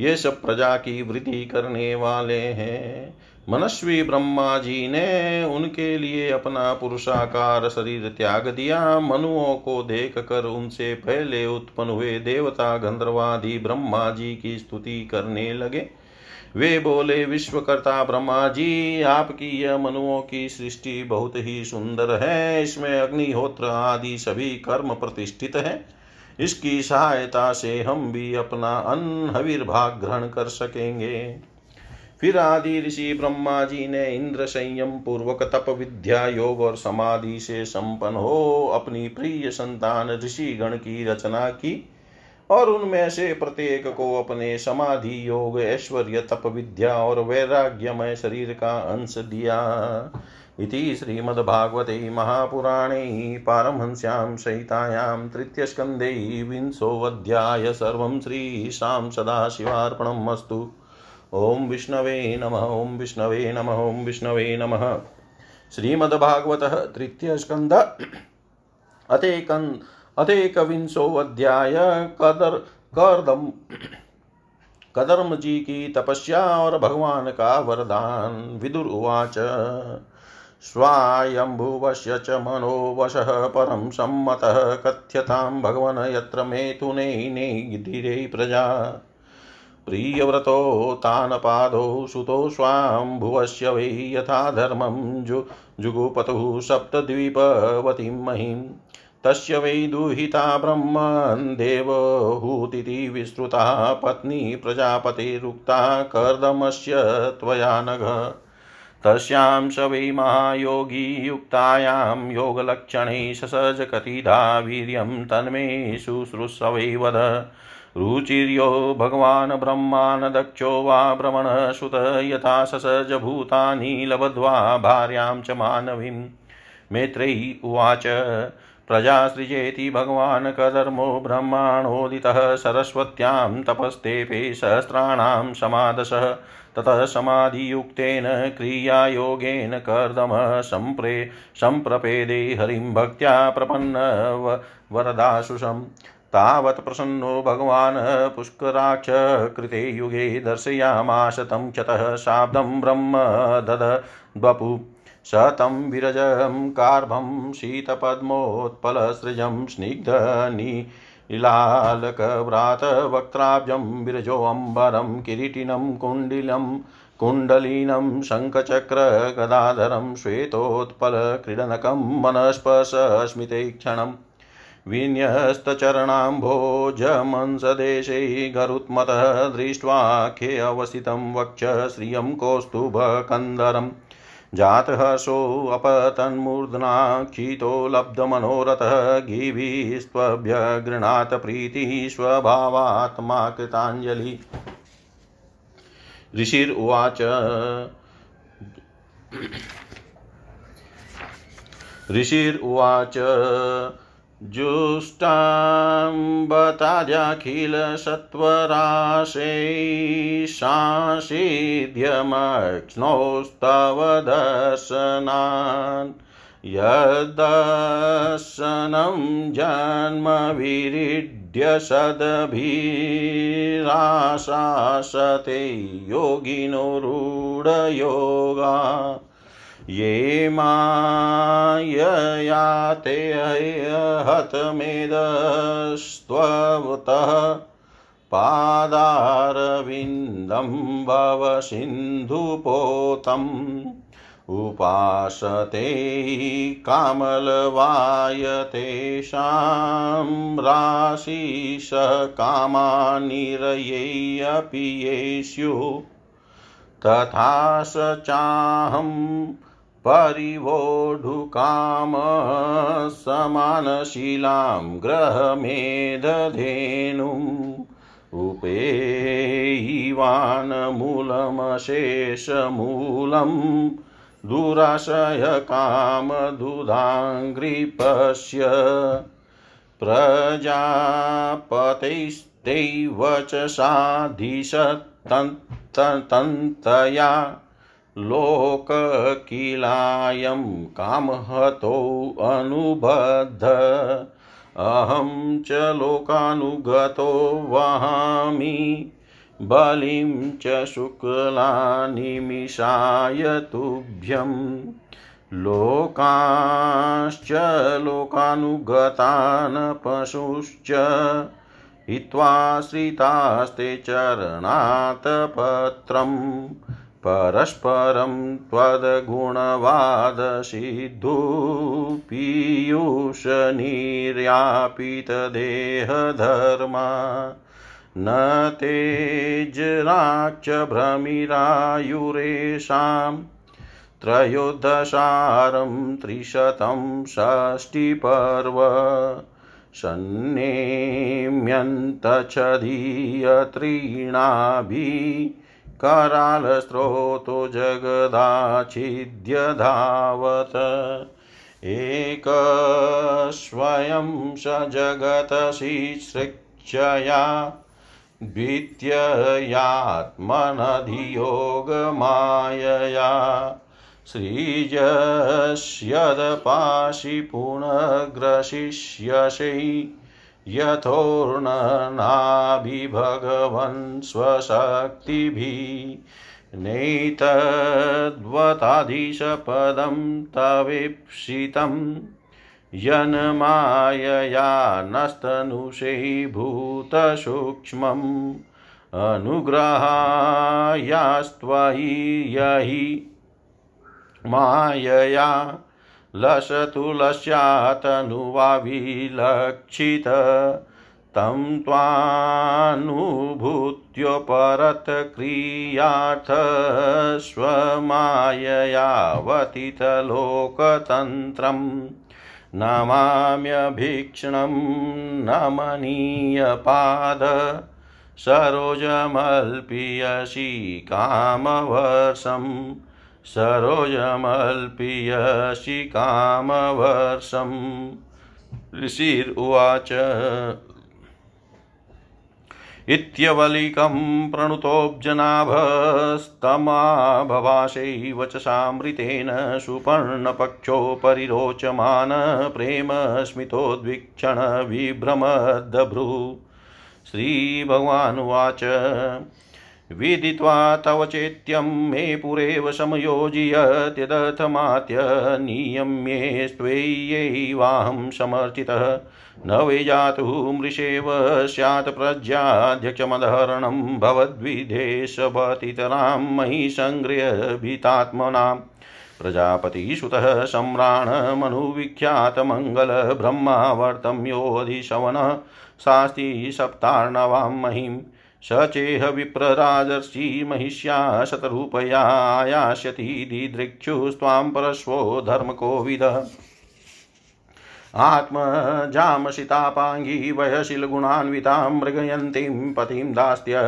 ये सब प्रजा की वृद्धि करने वाले हैं। मनस्वी ब्रह्मा जी ने उनके लिए अपना पुरुषाकार शरीर त्याग दिया। मनुओं को देख कर उनसे पहले उत्पन्न हुए देवता गंधर्वादि ब्रह्मा जी की स्तुति करने लगे। वे बोले, विश्वकर्ता ब्रह्मा जी, आपकी यह मनुओं की सृष्टि बहुत ही सुंदर है। इसमें अग्निहोत्र आदि सभी कर्म प्रतिष्ठित है। इसकी सहायता से हम भी अपना अन्न भाग ग्रहण कर सकेंगे। फिर आदि ऋषि ब्रह्मा जी ने इंद्र संयम पूर्वक तप विद्या योग और समाधि से संपन्न हो अपनी प्रिय संतान ऋषि गण की रचना की। और उनमें से प्रत्येक को अपने समाधि योग, ऐश्वर्य, तप विद्या और वैराग्यमय शरीर का अंश दिया। इति श्रीमद्भागवते महापुराणे पारमहंस्यां सहितायां तृतीयस्कन्धे विंशोऽध्याय सर्वं श्रीशां सदाशिवार्पणम् अस्तु। ॐ विष्णवे नमः, ॐ विष्णवे नमः, ॐ विष्णवे नमः। श्रीमद्भागवतः तृतीयस्कन्द अतेकन् अतेकविंशोऽध्याय कदर कर्दम कदर्म जी की तपस्या और भगवान का वरदान। विदुर उवाच स्वायम्भुवस्य च मनोवशः परं सम्मतः कथ्यतां भगवन् यत्र धीरे प्रजा। प्रियव्रतो तानपादौ सुतो स्वाम्भुवस्य वै यथा धर्मं जु, जुगुपतुः सप्तद्वीपवतीं महीं। तस्य वै दुहिता ब्रह्मन् देवहूतिति विस्तृता पत्नी प्रजापतिरुक्ता कर्दमस्य त्वया नघ। तस्यां स वै महायोगी युक्तायां योगलक्षणै ससजकतिधा वीर्यं तन्मे शुश्रूषवै वद। रुचिर्यो भगवान् ब्रह्मान् दक्षो वा भ्रमणसुत यथा ससजभूतानि लब्ध्वा भार्यां च मानवीम् मैत्रेयी उवाच प्रजासृजेति भगवान् कधर्मो ब्रह्माणोदितः सरस्वत्यां तपस्तेपे सहस्राणां समादशः ततः समाधियुक्तेन क्रियायोगेन कर्दमः सम्प्रे, सम्प्रपेदे हरिं भक्त्या प्रपन्न वरदाशुषम्। तावत् प्रसन्नो भगवान् पुष्कराक्ष कृते युगे दर्शयामाश तं क्षतः शाब्दं ब्रह्म दद द्वपु स तं विरजं कार्भं शीतपद्मोत्पलसृजं स्निग्धनीलालकव्रातवक्त्राब्जं विरजोऽम्बरं किरीटिनं कुण्डिलं कुण्डलिनं शङ्खचक्रगदाधरं श्वेतोत्पलक्रीडनकं मनस्पर्शस्मिते क्षणम् विन्यस्तचरणाम्भोजमंसदेशै गरुत्मतः दृष्ट्वा खे अवस्थितं वक्ष श्रियं कौस्तुभकन्दरम् जातहर्षोऽपतन्मूर्धनाक्षितो लब्धमनोरथः गिभिस्त्वभ्यगृणात् प्रीतिः स्वभावात्मा कृताञ्जलि ऋषिर्वाच ऋषिर्वाच जुष्टाम्बताद्याखिलसत्वराशेषांसिध्यमक्ष्णोस्तव दर्शनान्। यद्दर्शनं जन्मविरीड्य सदभिराशासते योगिनो रूढयोगा ये मायया ते हतमेदस्त्वतः पादारविन्दं भवसिन्धुपोतम् उपासते कामलवाय तेषां राशिष कामानिरयेऽपि ये स्युः तथा स चाहं परिवोढुकामसमानशीलां ग्रहमेधधेनुम् उपेयिवानमूलमशेषमूलं दुराशयकामदुधाङ्घ्रिपश्य प्रजापतिस्ते लोककिलायं कामहतोऽनुबद्ध अहं च लोकानुगतो वहामि, बलिं च शुक्लानिमिषाय तुभ्यम् लोकाश्च लोकानुगतान् पशुश्च हित्वाश्रितास्ते चरणात् पत्रम्। परस्परं त्वद्गुणवादसिद्धुपीयूषनिर्यापितदेहधर्मा। न तेजराक्ष भ्रमिरायुरेषां त्रयोदशारं त्रिशतं षष्टिपर्व। सन्नेम्यन्तच्छदीयत्रीणाभिः करालस्रोतो जगदाच्छिद्यधावत्। एकस्वयं स जगतशिसृक्षया द्वितीयात्मनधियोगमायया सृजस्यदपाशि पुनग्रशिष्यसै यथोर्णनाभिभगवन् स्वशक्तिभिः नैतद्वताधीशपदं तवीप्सितं यन्मायया नस्तनुषीभूतसूक्ष्मम् अनुग्रहायास्त्वयि यहि मायया लसतुलस्यातनुवाविलक्षित तं त्वानुभूत्योपरतक्रियार्थ स्वमाययावतितलोकतन्त्रम् नमाम्यभीक्षणं नमनीयपाद। सरोजमल्पियसि कामवर्षम् सरोजमल्पियसि कामवर्षम् ऋषिर्वाच इत्यवलिकं प्रणुतोऽब्जनाभस्तमाभवाशै वचसामृतेन सुपर्णपक्षोपरि रोचमान प्रेम स्मितोद्वीक्षण विभ्रमदभ्रू श्रीभगवानुवाच विदित्वा तव चेत्यं मे पुरेव समयोजयत्यदर्थमात्य नियम्येष्त्वय्यैवाहं समर्चितः न वै जातु मृषेव स्यात् प्रज्याध्यक्षमधरणं भवद्विधेशपतितरां मयि सङ्गृहभीतात्मनाम् प्रजापतिसुतः सम्राणमनुविख्यातमङ्गलब्रह्मावर्तं योऽधिशवनः शास्ति सप्तार्णवां महिम्। स चेह विप्रराजर्षि महिष्या शतरूपया आयास्यति दिदृक्षुस्त्वां परश्वो धर्मकोविद आत्मजामसितापाङ्गी वयशिलगुणान्वितां मृगयन्तीं पतिं दास्त्य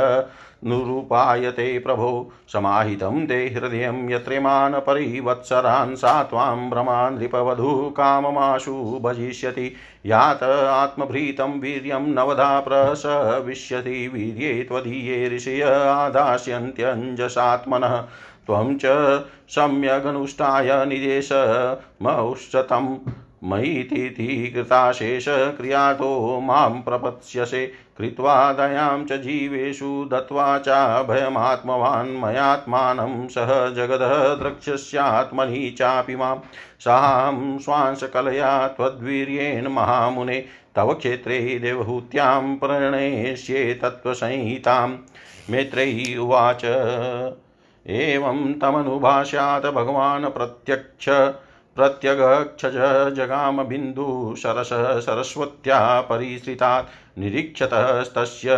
नुरूपायते प्रभो। समाहितं ते हृदयं यत्रेमान् परिवत्सरान् सा त्वां भ्रमान् नृपवधू काममाशु भजिष्यति। यात आत्मभृतं वीर्यं नवधा प्रसविष्यति। वीर्ये त्वदीये ऋषय आदास्यन्त्यञ्जसात्मनः। त्वं च सम्यगनुष्ठाय निदेशमौषतम् मयि कृताशेषक्रियातो माँ प्रपत्स्यसे। कृत्वा दयां च जीवेषु दत्त्वा चाभयमात्मवान् मयात्मानं सह जगदः द्रक्ष्यस्यात्मनि चापि माँ सां स्वांशकलया त्वद्वीर्येण महामुने, तव क्षेत्रे देवहूत्यां प्रणेष्ये तत्त्वसंहितां मैत्रेयी उवाच, एवं तमनुभाष्यात् भगवान् प्रत्यक्ष प्रत्यगक्षज जगाम बिन्दुशरस सरस्वत्या परिश्रितात् निरीक्षतस्तस्य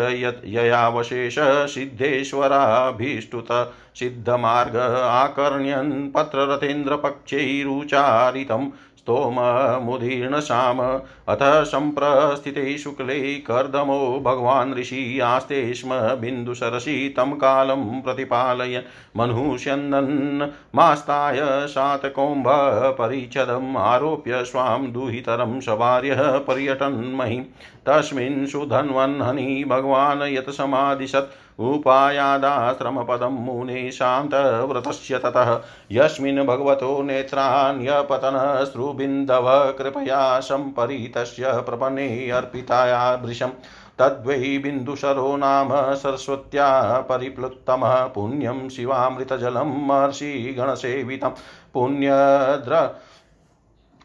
ययावशेष सिद्धेश्वराभीष्टुत सिद्धमार्ग आकर्ण्यन् पत्ररथेन्द्रपक्षैरुचारितं स्तोममुदीर्णशाम अथ सम्प्रस्थिते शुक्ले कर्दमो भगवान् ऋषि आस्ते स्म बिन्दुसरसि तं कालं प्रतिपालयन् मनुष्यन्दन् मास्ताय शातकौम्भपरिच्छदम् आरोप्य स्वां दुहितरं सवार्यः पर्यटन्महिं। तस्मिन् सुधन्वन्हनि भगवान् यत् समादिशत् उपायादाश्रमपदं मुने शान्तव्रतस्य ततः। यस्मिन् भगवतो नेत्रान्यपतनश्रुबिन्दव कृपया सम्परीतस्य प्रपन्ने अर्पिताया भृशम् तद्वै बिन्दुशरो नाम सरस्वत्या परिप्लुत्तमः। पुण्यं शिवामृतजलं महर्षिगणसेवितं। पुण्यद्र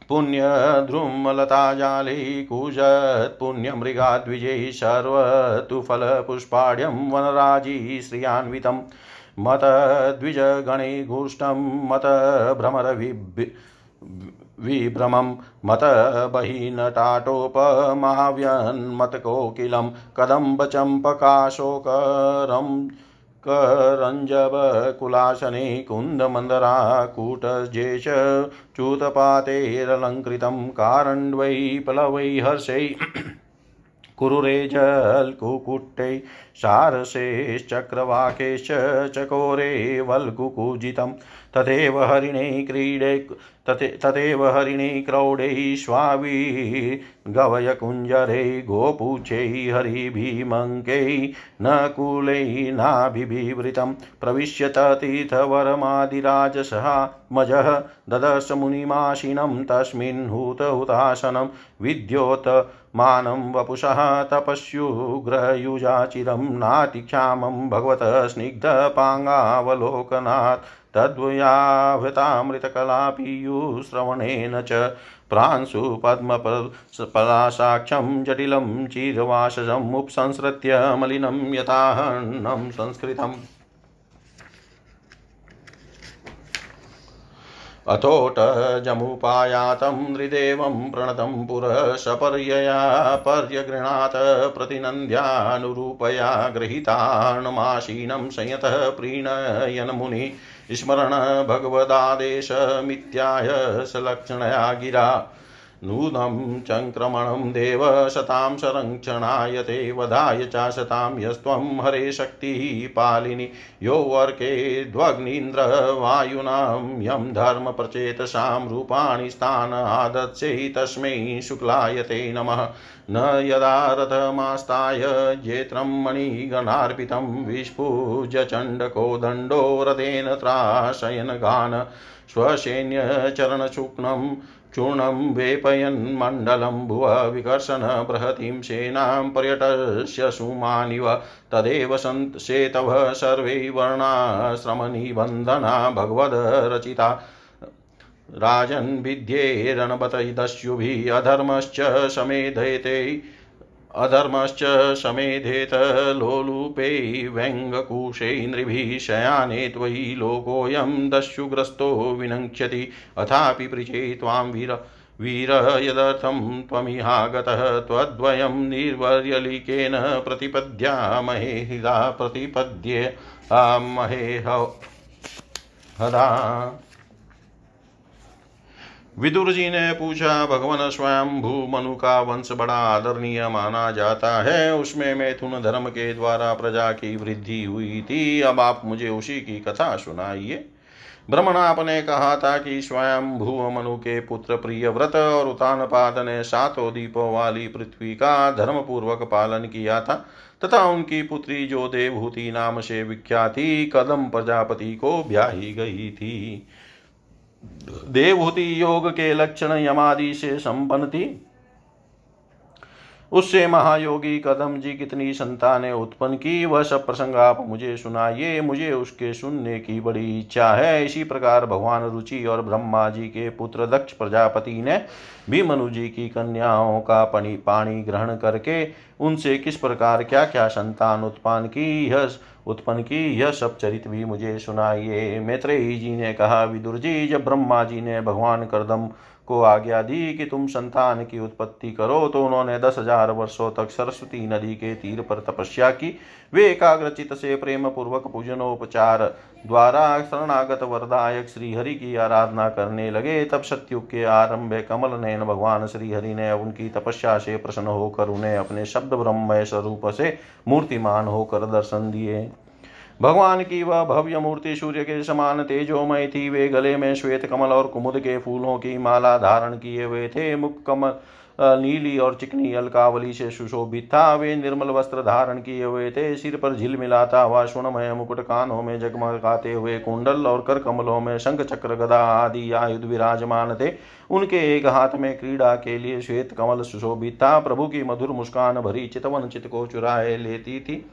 पुण्यद्रुमलताजाले कुजत्पुण्यमृगाद्विजै सर्वतु फलपुष्पाढ्यं वनराजी श्रियान्वितं मतद्विजगणे गुष्टं मतभ्रमरविभ्य विभ्रमं मत बहिनटाटोपमाव्यन्मतकोकिलं कदम्बचम्पकाशोकरं करञ्जबकुलासने कुन्दमन्दराकूटजे च च्यूतपातेरलङ्कृतं कारण्ड्वै प्लवै हर्षै कुरुरेजल्कुकुट्टै सारसेश्चक्रवाकेश्च चकोरे वल्कुकुजितं तथैव हरिणे क्रीडे तथैव हरिणे क्रौडैश्वाभिर्गवयकुञ्जरै गोपूच्छै हरिभिमङ्कै, न कूलै नाभिभिवृतं प्रविश्य तीर्थवरमादिराजसहात्मजः ददर्श मुनिमाशिनं, तस्मिन् हुतहुतासनं विद्योतमानं वपुषः, तपस्युग्रयुजाचिरं, नातिक्षामं भगवतः स्निग्धपाङ्गावलोकनात् तद्वयाभृतामृतकलापीयुश्रवणेन च प्रांशु पद्मपलासाक्षं जटिलं चिरवाससमुपसंसृत्य मलिनं यथाहन्नं संस्कृतम्। अथोटजमुपायातं नृदेवं प्रणतं पुरः सपर्यया पर्यगृह्णात् प्रतिनन्द्यानुरूपया गृहीताणमाशीनं संयतः प्रीणयन्मुनि स्मरण भगवदादेशमित्याय सलक्षणया गिरा। नूनं चङ्क्रमणं देव शतां संरक्षणाय ते वधाय च शतां यस्त्वं हरे शक्तिः पालिनि। यो वर्के ध्वग्नीन्द्रवायुनां यं धर्मप्रचेतसां रूपाणि स्थान आदत्स्यै तस्मै शुक्लाय ते नमः। न यदा रथमास्ताय जेत्रं मणिगणार्पितं विस्फुजचण्डको दण्डो रथेन त्राशयनगान। स्वसैन्यचरणशुक्नं चूर्णं वेपयन्मण्डलं भुव विकर्षण बृहतीं सेनां पर्यटस्य सुमानिव तदेव सन्त सेतवः सर्वे वर्णाश्रमनिबन्धना भगवद्रचिता राजन् विद्येरणबतदस्युभिः अधर्मश्च समेधेते अधर्मश्च समेधेत लोलुपै व्यङ्गकुशै नृभिः शयाने त्वयि लोकोऽयं दस्युग्रस्तो विनङ्क्ष्यति। अथापि पृचे त्वां वीर वीर यदर्थं त्वमिहागतः त्वद्वयं निर्वर्यलिकेन प्रतिपद्यामहे हिला प्रतिपद्ये हदा। विदुर जी ने पूछा, भगवान स्वयं भू मनु का वंश बड़ा आदरणीय माना जाता है। उसमें मैथुन धर्म के द्वारा प्रजा की वृद्धि हुई थी। अब आप मुझे उसी की कथा सुनाइए। ब्रह्मणाप ने कहा था कि स्वयं भू मनु के पुत्र प्रिय व्रत और उतान पाद ने सातों दीपों वाली पृथ्वी का धर्म पूर्वक पालन किया था तथा उनकी पुत्री जो देवहूति नाम से विख्याति कदम प्रजापति को ब्याही गई थी। देवहूति योग के लक्षण यमादि से संपन्न थी उससे महायोगी कदम जी कितनी संतानें उत्पन्न की, वह सब प्रसंग आप मुझे सुनाइए, मुझे उसके सुनने की बड़ी इच्छा है। इसी प्रकार भगवान रुचि और ब्रह्मा जी के पुत्र दक्ष प्रजापति ने भी मनु जी की कन्याओं का पानी पानी ग्रहण करके उनसे किस प्रकार क्या क्या संतान उत्पन्न की, यह उत्पन्न की। यह सब चरित भी मुझे सुनाइए। मैत्रेयी जी ने कहा, विदुर जी, जब ब्रह्मा जी ने भगवान करदम को आज्ञा दी कि तुम संतान की उत्पत्ति करो। तो उन्होंने दस हज़ार वर्षों तक सरस्वती नदी के तीर पर तपस्या की। वे एकाग्रचित से प्रेम पूर्वक पूजनोपचार द्वारा शरणागत वरदायक श्रीहरि की आराधना करने लगे। तब सत्युग के आरंभ कमल नयन भगवान श्रीहरि ने उनकी तपस्या से प्रसन्न होकर उन्हें अपने शब्द ब्रह्म स्वरूप से मूर्तिमान होकर दर्शन दिए। भगवान की वह भव्य मूर्ति सूर्य के समान तेजोमय थी। वे गले में श्वेत कमल और कुमुद के फूलों की माला धारण किए हुए थे। मुख कमल नीली और चिकनी अलकावली से सुशोभित था। वे निर्मल वस्त्र धारण किए हुए थे। सिर पर झिल मिलाता हुआ स्वर्णमय मुकुट कानों में जगमगाते हुए कुंडल और कर कमलों में शंख चक्र गदा आदि आयुध विराजमान थे। उनके एक हाथ में क्रीड़ा के लिए श्वेत कमल सुशोभित था। प्रभु की मधुर मुस्कान भरी चितवन चित को चुराए लेती थी।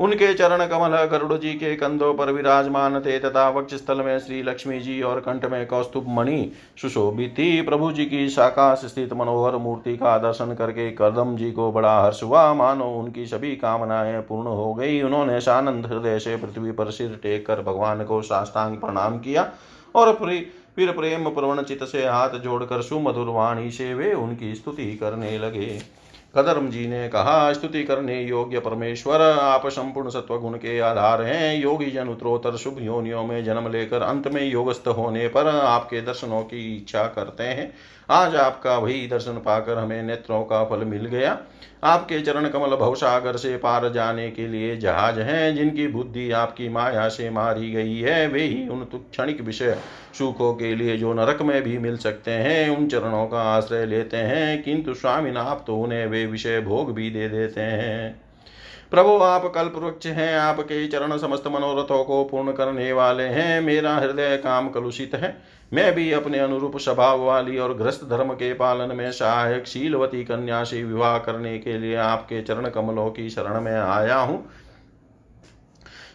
उनके चरण कमल गरुड़ जी के कंधों पर विराजमान थे, तथा वक्ष स्थल में श्री लक्ष्मी जी और कंठ में कौस्तुभ मणि सुशोभित थी। प्रभु जी की साकाश स्थित मनोहर मूर्ति का दर्शन करके कदम जी को बड़ा हर्ष हुआ। मानो उनकी सभी कामनाएँ पूर्ण हो गई। उन्होंने सानंद हृदय से पृथ्वी पर सिर टेक कर भगवान को साष्टांग प्रणाम किया और फिर प्रेम प्रवण चित से हाथ जोड़कर सुमधुर वाणी से वे उनकी स्तुति करने लगे। कदर्म जी ने कहा, स्तुति करने योग्य परमेश्वर, आप संपूर्ण सत्व गुण के आधार हैं। योगी जन उत्तरोत्तर शुभ योनियों में जन्म लेकर अंत में योगस्थ होने पर आपके दर्शनों की इच्छा करते हैं। आज आपका वही दर्शन पाकर हमें नेत्रों का फल मिल गया। आपके चरण कमल भवसागर से पार जाने के लिए जहाज़ हैं, जिनकी बुद्धि आपकी माया से मारी गई है, वे ही उन क्षणिक विषय सुखों के लिए जो नरक में भी मिल सकते हैं, उन चरणों का आश्रय लेते हैं, किंतु स्वामी आप तो उन्हें वे विषय भोग भी दे देते हैं। प्रभु, आप कल्प वृक्ष हैं, आपके चरण समस्त मनोरथों को पूर्ण करने वाले हैं। मेरा हृदय काम कलुषित है। मैं भी अपने अनुरूप स्वभाव वाली और ग्रस्त धर्म के पालन में सहायक, शीलवती कन्या से विवाह करने के लिए आपके चरण कमलों की शरण में आया हूँ।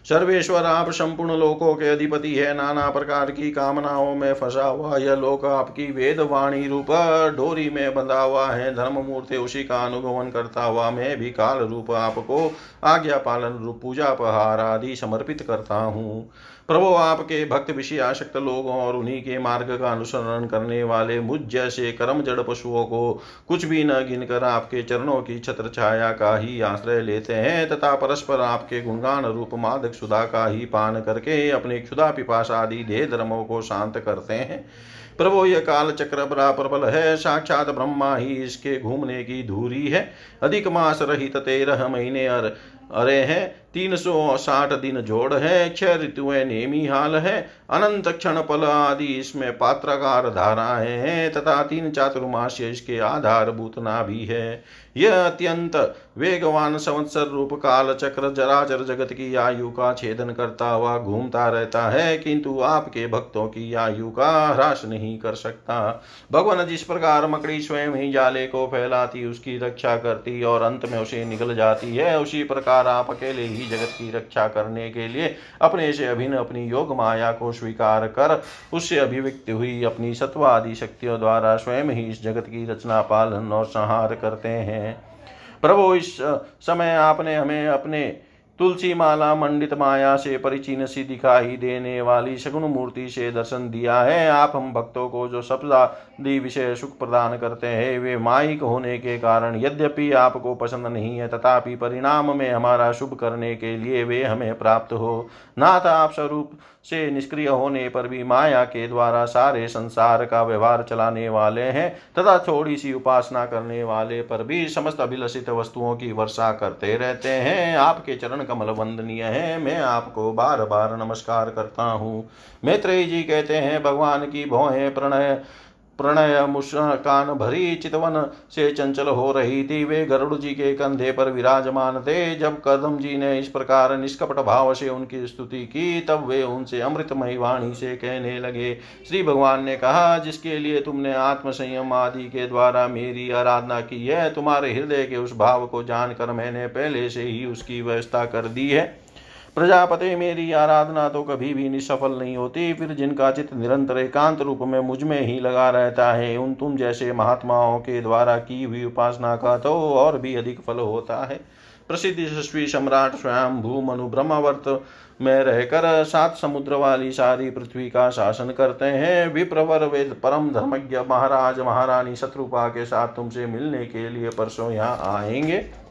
सर्वेश्वर आप संपूर्ण लोकों के अधिपति है। नाना प्रकार की कामनाओं में फंसा हुआ यह लोक आपकी वेद वाणी रूप डोरी में बंधा हुआ है। धर्म मूर्ति उसी का अनुगमन करता हुआ मैं भी काल रूप आपको आज्ञा पालन रूप पूजा पहार आदि समर्पित करता हूँ। प्रभु आपके भक्त विषय आशक्त लोगों और उन्हीं के मार्ग का अनुसरण करने वाले मुझ जैसे कर्म जड़ पशुओं को कुछ भी न गिनकर आपके चरणों की छत्र छाया का ही आश्रय लेते हैं, तथा परस्पर आपके गुणगान रूप मादक सुधा का ही पान करके अपने क्षुदा पिपाश आदि देह धर्मों को शांत करते हैं। प्रभो, यह काल चक्र बड़ा प्रबल है, साक्षात ब्रह्मा ही इसके घूमने की धूरी है। अधिक मास रहित तेरह महीने और अरे हैं तीन सौ साठ दिन जोड़ है छह ऋतुएँ नेमी हाल है। अनंत क्षण पल आदि इसमें पात्रकार धाराएँ हैं, तथा तीन चातुर्मास्य इसके आधारभूत भी है। यह अत्यंत वेगवान संवत्सर रूप काल चक्र जराचर जगत की आयु का छेदन करता हुआ घूमता रहता है, किंतु आपके भक्तों की आयु का ह्रास नहीं कर सकता। भगवान जिस प्रकार मकड़ी स्वयं ही जाले को फैलाती, उसकी रक्षा करती और अंत में उसे निकल जाती है, उसी प्रकार आप अकेले ही जगत की रक्षा करने के लिए अपने से अभिन्न अपनी योग माया को स्वीकार कर उससे अभिव्यक्त हुई अपनी सत्वादि शक्तियों द्वारा स्वयं ही इस जगत की रचना, पालन और संहार करते हैं। प्रभु, इस समय आपने हमें अपने तुलसी माला, मंडित माया से परिचिन सी दिखाई देने वाली शगुन मूर्ति से दर्शन दिया है। आप हम भक्तों को जो सप्तादि विषय सुख प्रदान करते हैं, वे माइक होने के कारण यद्यपि आपको पसंद नहीं है, तथापि परिणाम में हमारा शुभ करने के लिए वे हमें प्राप्त हो। नाथ आप स्वरूप से निष्क्रिय होने पर भी माया के द्वारा सारे संसार का व्यवहार चलाने वाले हैं, तथा थोड़ी सी उपासना करने वाले पर भी समस्त अभिलषित वस्तुओं की वर्षा करते रहते हैं। आपके चरण कमल वंदनीय है। मैं आपको बार बार नमस्कार करता हूँ। मैत्रेय जी कहते हैं, भगवान की भौहें प्रणय। प्रणय मुस्कान भरी चितवन से चंचल हो रही थी वे गरुड़ जी के कंधे पर विराजमान थे जब कदम जी ने इस प्रकार निष्कपट भाव से उनकी स्तुति की, तब वे उनसे अमृतमयी वाणी से कहने लगे, श्री भगवान ने कहा, जिसके लिए तुमने आत्मसंयम आदि के द्वारा मेरी आराधना की है, तुम्हारे हृदय के उस भाव को जानकर मैंने पहले से ही उसकी व्यवस्था कर दी है। प्रजापति मेरी आराधना तो कभी भी निसफल नहीं होती, फिर जिनका चित्त निरंतर एकांत रूप में मुझमें ही लगा रहता है, उन तुम जैसे महात्माओं के द्वारा की हुई उपासना का तो और भी अधिक फल होता है। प्रसिद्ध यशस्वी सम्राट स्वयं भू मनु ब्रह्मवर्त में रहकर सात समुद्र वाली सारी पृथ्वी का शासन करते हैं। विप्रवर वेद परम धर्मज्ञ महाराज, महारानी शत्रुपा के साथ तुमसे मिलने के लिए परसों यहाँ आएँगे।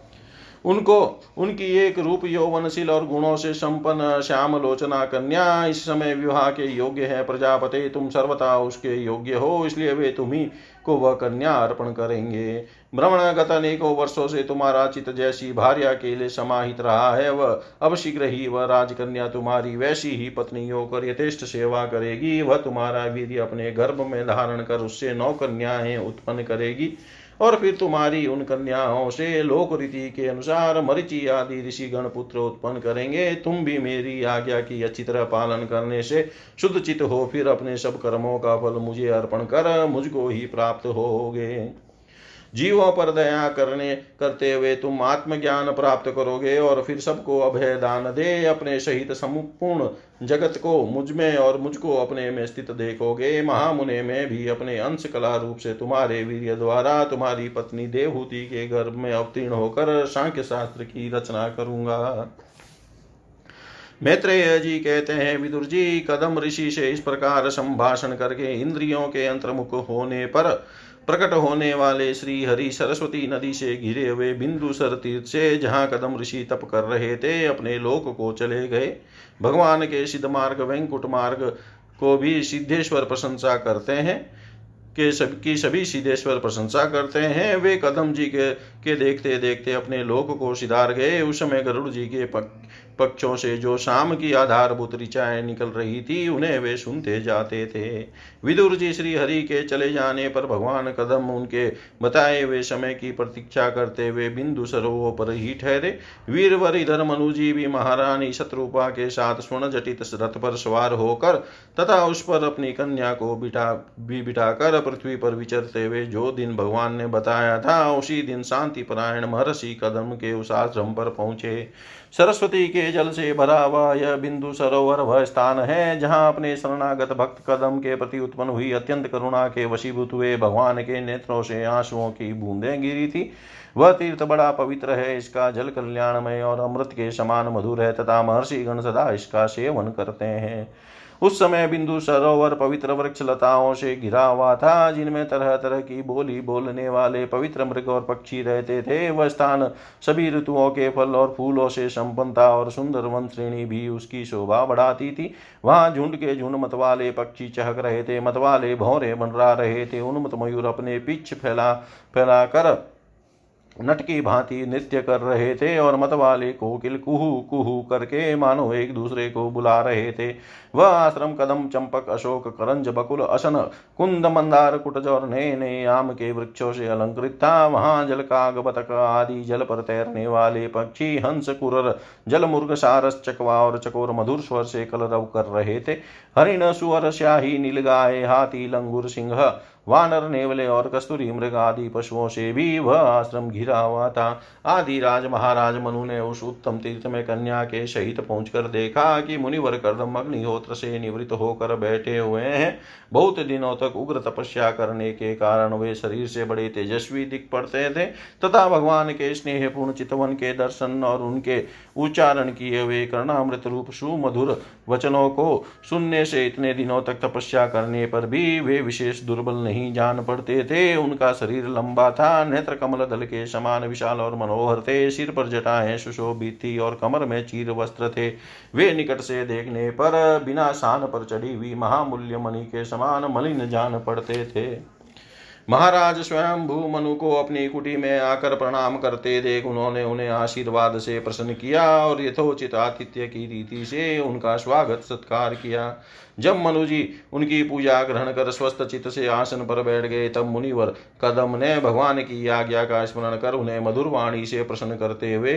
उनको, उनकी एक रूप यौवनशील और गुणों से संपन्न श्याम लोचना कन्या, इस समय विवाह के योग्य है प्रजापति, तुम सर्वथा उसके योग्य हो, इसलिए वे तुम्ही को वह कन्या अर्पण करेंगे। भ्रमण गत अनेकों वर्षों से तुम्हारा चित जैसी भार्या के लिए समाहित रहा है, वह अब शीघ्र ही वह राजकन्या तुम्हारी वैसी ही पत्नी होकर यथेष्ट सेवा करेगी, वह तुम्हारा वीर अपने गर्भ में धारण कर उससे नौ कन्याएँ उत्पन्न करेगी। और फिर तुम्हारी उन कन्याओं से लोक रीति के अनुसार मरिचि आदि ऋषि गण पुत्र उत्पन्न करेंगे। तुम भी मेरी आज्ञा की अच्छी तरह पालन करने से शुद्ध चित हो, फिर अपने सब कर्मों का फल मुझे अर्पण कर मुझको ही प्राप्त होगे। जीवों पर दया करने, करते हुए तुम आत्मज्ञान प्राप्त करोगे और फिर सबको अभय दान दे, अपने सहित संपूर्ण जगत को मुझमें और मुझको अपने में स्थित देखोगे। महामुने में भी अपने अंश कला रूप से तुम्हारे वीर द्वारा तुम्हारी पत्नी देवहूति के गर्भ में अवतीर्ण होकर सांख्य शास्त्र की रचना करूँगा। मैत्रेय जी कहते हैं, विदुर जी, कदम ऋषि से इस प्रकार संभाषण करके इंद्रियों के अंतर्मुख होने पर प्रकट होने वाले श्री हरि सरस्वती नदी से घिरे हुए बिंदुसर तीर्थ से जहाँ कदम ऋषि तप कर रहे थे, अपने लोक को चले गए। भगवान के सिद्ध मार्ग, वेंकुट मार्ग को भी सिद्धेश्वर प्रशंसा करते हैं। के सबकी सभी सिद्धेश्वर प्रशंसा करते हैं। वे कदम जी के के देखते देखते अपने लोक को सिधार गए। उस समय गरुड़ जी के पक्षों से जो शाम की आधारभूत ऋचाएँ निकल रही थी, उन्हें वे सुनते जाते थे। विदुर जी श्री हरि के चले जाने पर भगवान कदम उनके बताए हुए समय की प्रतीक्षा करते हुए बिंदु सरोवर पर ही ठहरे। वीरवर इधर मनु जी भी महारानी शत्रुपा के साथ स्वर्ण जटित रथ पर सवार होकर तथा उस पर अपनी कन्या को बिठा, भी बिठाकर पृथ्वी पर विचरते हुए जो दिन भगवान ने बताया था, उसी दिन शांति परायण महर्षि कदम के उस आश्रम पर पहुँचे। सरस्वती के जल से भरा हुआ यह बिंदु सरोवर वह स्थान है, जहाँ अपने शरणागत भक्त कदम के प्रति उत्पन्न हुई अत्यंत करुणा के वशीभूत हुए भगवान के नेत्रों से आंसुओं की बूंदें गिरी थी। वह तीर्थ बड़ा पवित्र है, इसका जल कल्याणमय और अमृत के समान मधुर है, तथा महर्षिगण सदा इसका सेवन करते हैं। उस समय बिंदु सरोवर पवित्र वृक्ष लताओं से घिरा हुआ था, जिनमें तरह तरह की बोली बोलने वाले पवित्र मृग और पक्षी रहते थे। वह स्थान सभी ऋतुओं के फल और फूलों से संपन्न था और सुंदर वन श्रेणी भी उसकी शोभा बढ़ाती थी। वहाँ झुंड के झुंड मतवाले पक्षी चहक रहे थे मतवाले भौरे बनरा रहे थे। उन्मत मयूर अपने पिछ फैला फैला नट की भांति नृत्य कर रहे थे और मत वाले कोकिल कुहू कुहू करके मानो एक दूसरे को बुला रहे थे। वह आश्रम कदम चंपक अशोक करंज बकुल असन, कुंद मंदार कुटज और नए नए आम के वृक्षों से अलंकृत था। वहाँ जल काग बतक आदि जल पर तैरने वाले पक्षी हंस कुरर, जल मुर्ग सारस, चकवा और चकोर मधुर स्वर से कलरव कर रहे थे। हरिण सुअर श्याही नीलगाय, हाथी, लंगुर, सिंह वानर, नेवले और कस्तूरी मृग आदि पशुओं से भी वह आश्रम घिरा हुआ था। आदि राज महाराज मनु ने उस उत्तम तीर्थ में कन्या के सहित पहुंचकर देखा कि मुनिवर कर्दम अग्निहोत्र से निवृत्त होकर बैठे हुए हैं। बहुत दिनों तक उग्र तपस्या करने के कारण वे शरीर से बड़े तेजस्वी दिख पड़ते थे। तथा भगवान के स्नेहपूर्ण चितवन के दर्शन और उनके उच्चारण किए हुए कर्णामृत रूप सुमधुर वचनों को सुनने से इतने दिनों तक तपस्या करने पर भी वे विशेष दुर्बल नहीं जान पड़ते थे। उनका शरीर लंबा था, नेत्र कमल दल के समान विशाल और मनोहर थे, सिर पर जटाएँ सुशोभित थी और कमर में चीर वस्त्र थे। वे निकट से देखने पर बिना शान पर चढ़ी हुई महामूल्य मणि के समान मलिन जान पड़ते थे। महाराज स्वयं भू मनु को अपनी कुटी में आकर प्रणाम करते देख उन्होंने उन्हें आशीर्वाद से प्रसन्न किया और यथोचित आतिथ्य की रीति से उनका स्वागत सत्कार किया। जब मनुजी उनकी पूजा ग्रहण कर स्वस्थ चित्त से आसन पर बैठ गए, तब मुनिवर कदम ने भगवान की आज्ञा का स्मरण कर उन्हें मधुर वाणी से प्रसन्न करते हुए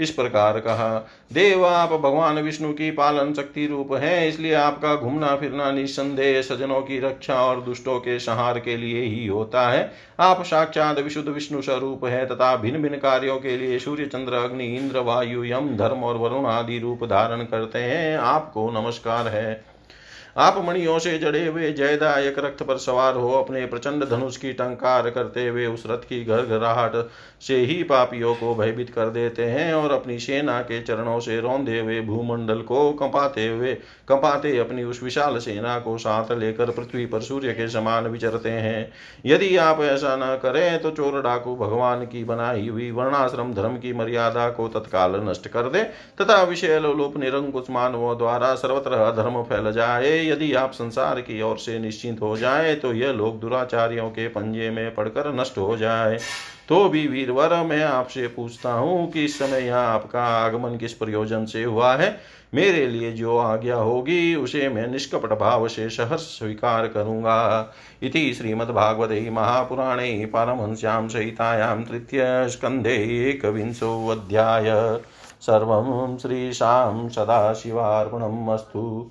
इस प्रकार कहा, देव, आप भगवान विष्णु की पालन शक्ति रूप है, इसलिए आपका घूमना फिरना निस्संदेह सजनों की रक्षा और दुष्टों के संहार के लिए ही होता है। आप साक्षात विशुद्ध विष्णु स्वरूप है तथा भिन्न भिन्न कार्यों के लिए सूर्य, चंद्र, अग्नि, इंद्र, वायु, यम, धर्म और वरुण आदि रूप धारण करते हैं। आपको नमस्कार है। आप मणियों से जड़े हुए जयदायक रक्त पर सवार हो, अपने प्रचंड धनुष की टंकार करते हुए उस रथ की घर घराहट से ही पापियों को भयभीत कर देते हैं और अपनी सेना के चरणों से रौंदे हुए भूमंडल को कंपाते हुए, कंपाते अपनी उस विशाल सेना को साथ लेकर पृथ्वी पर सूर्य के समान विचरते हैं। यदि आप ऐसा न करें तो चोर डाकू भगवान की बनाई हुई वर्णाश्रम धर्म की मर्यादा को तत्काल नष्ट कर दे, तथा विषय लोप निरंकुश मानवों द्वारा सर्वत्र धर्म फैल जाए यदि आप संसार की ओर से निश्चिंत हो जाए तो यह लोग दुराचारियों के पंजे में पड़कर नष्ट हो जाए। तो भी वीरवर, मैं आपसे पूछता हूँ कि इस समय यहाँ आपका आगमन किस प्रयोजन से हुआ है? मेरे लिए जो आज्ञा होगी, उसे मैं निष्कपट भाव से सहर्ष स्वीकार करूँगा। इति श्रीमद्भागवते महापुराणे पारमहंस्यां सहितायां तृतीयस्कन्धे एकविंशोऽध्याय। सर्वं श्रीशां सदाशिवार्पणम् अस्तु।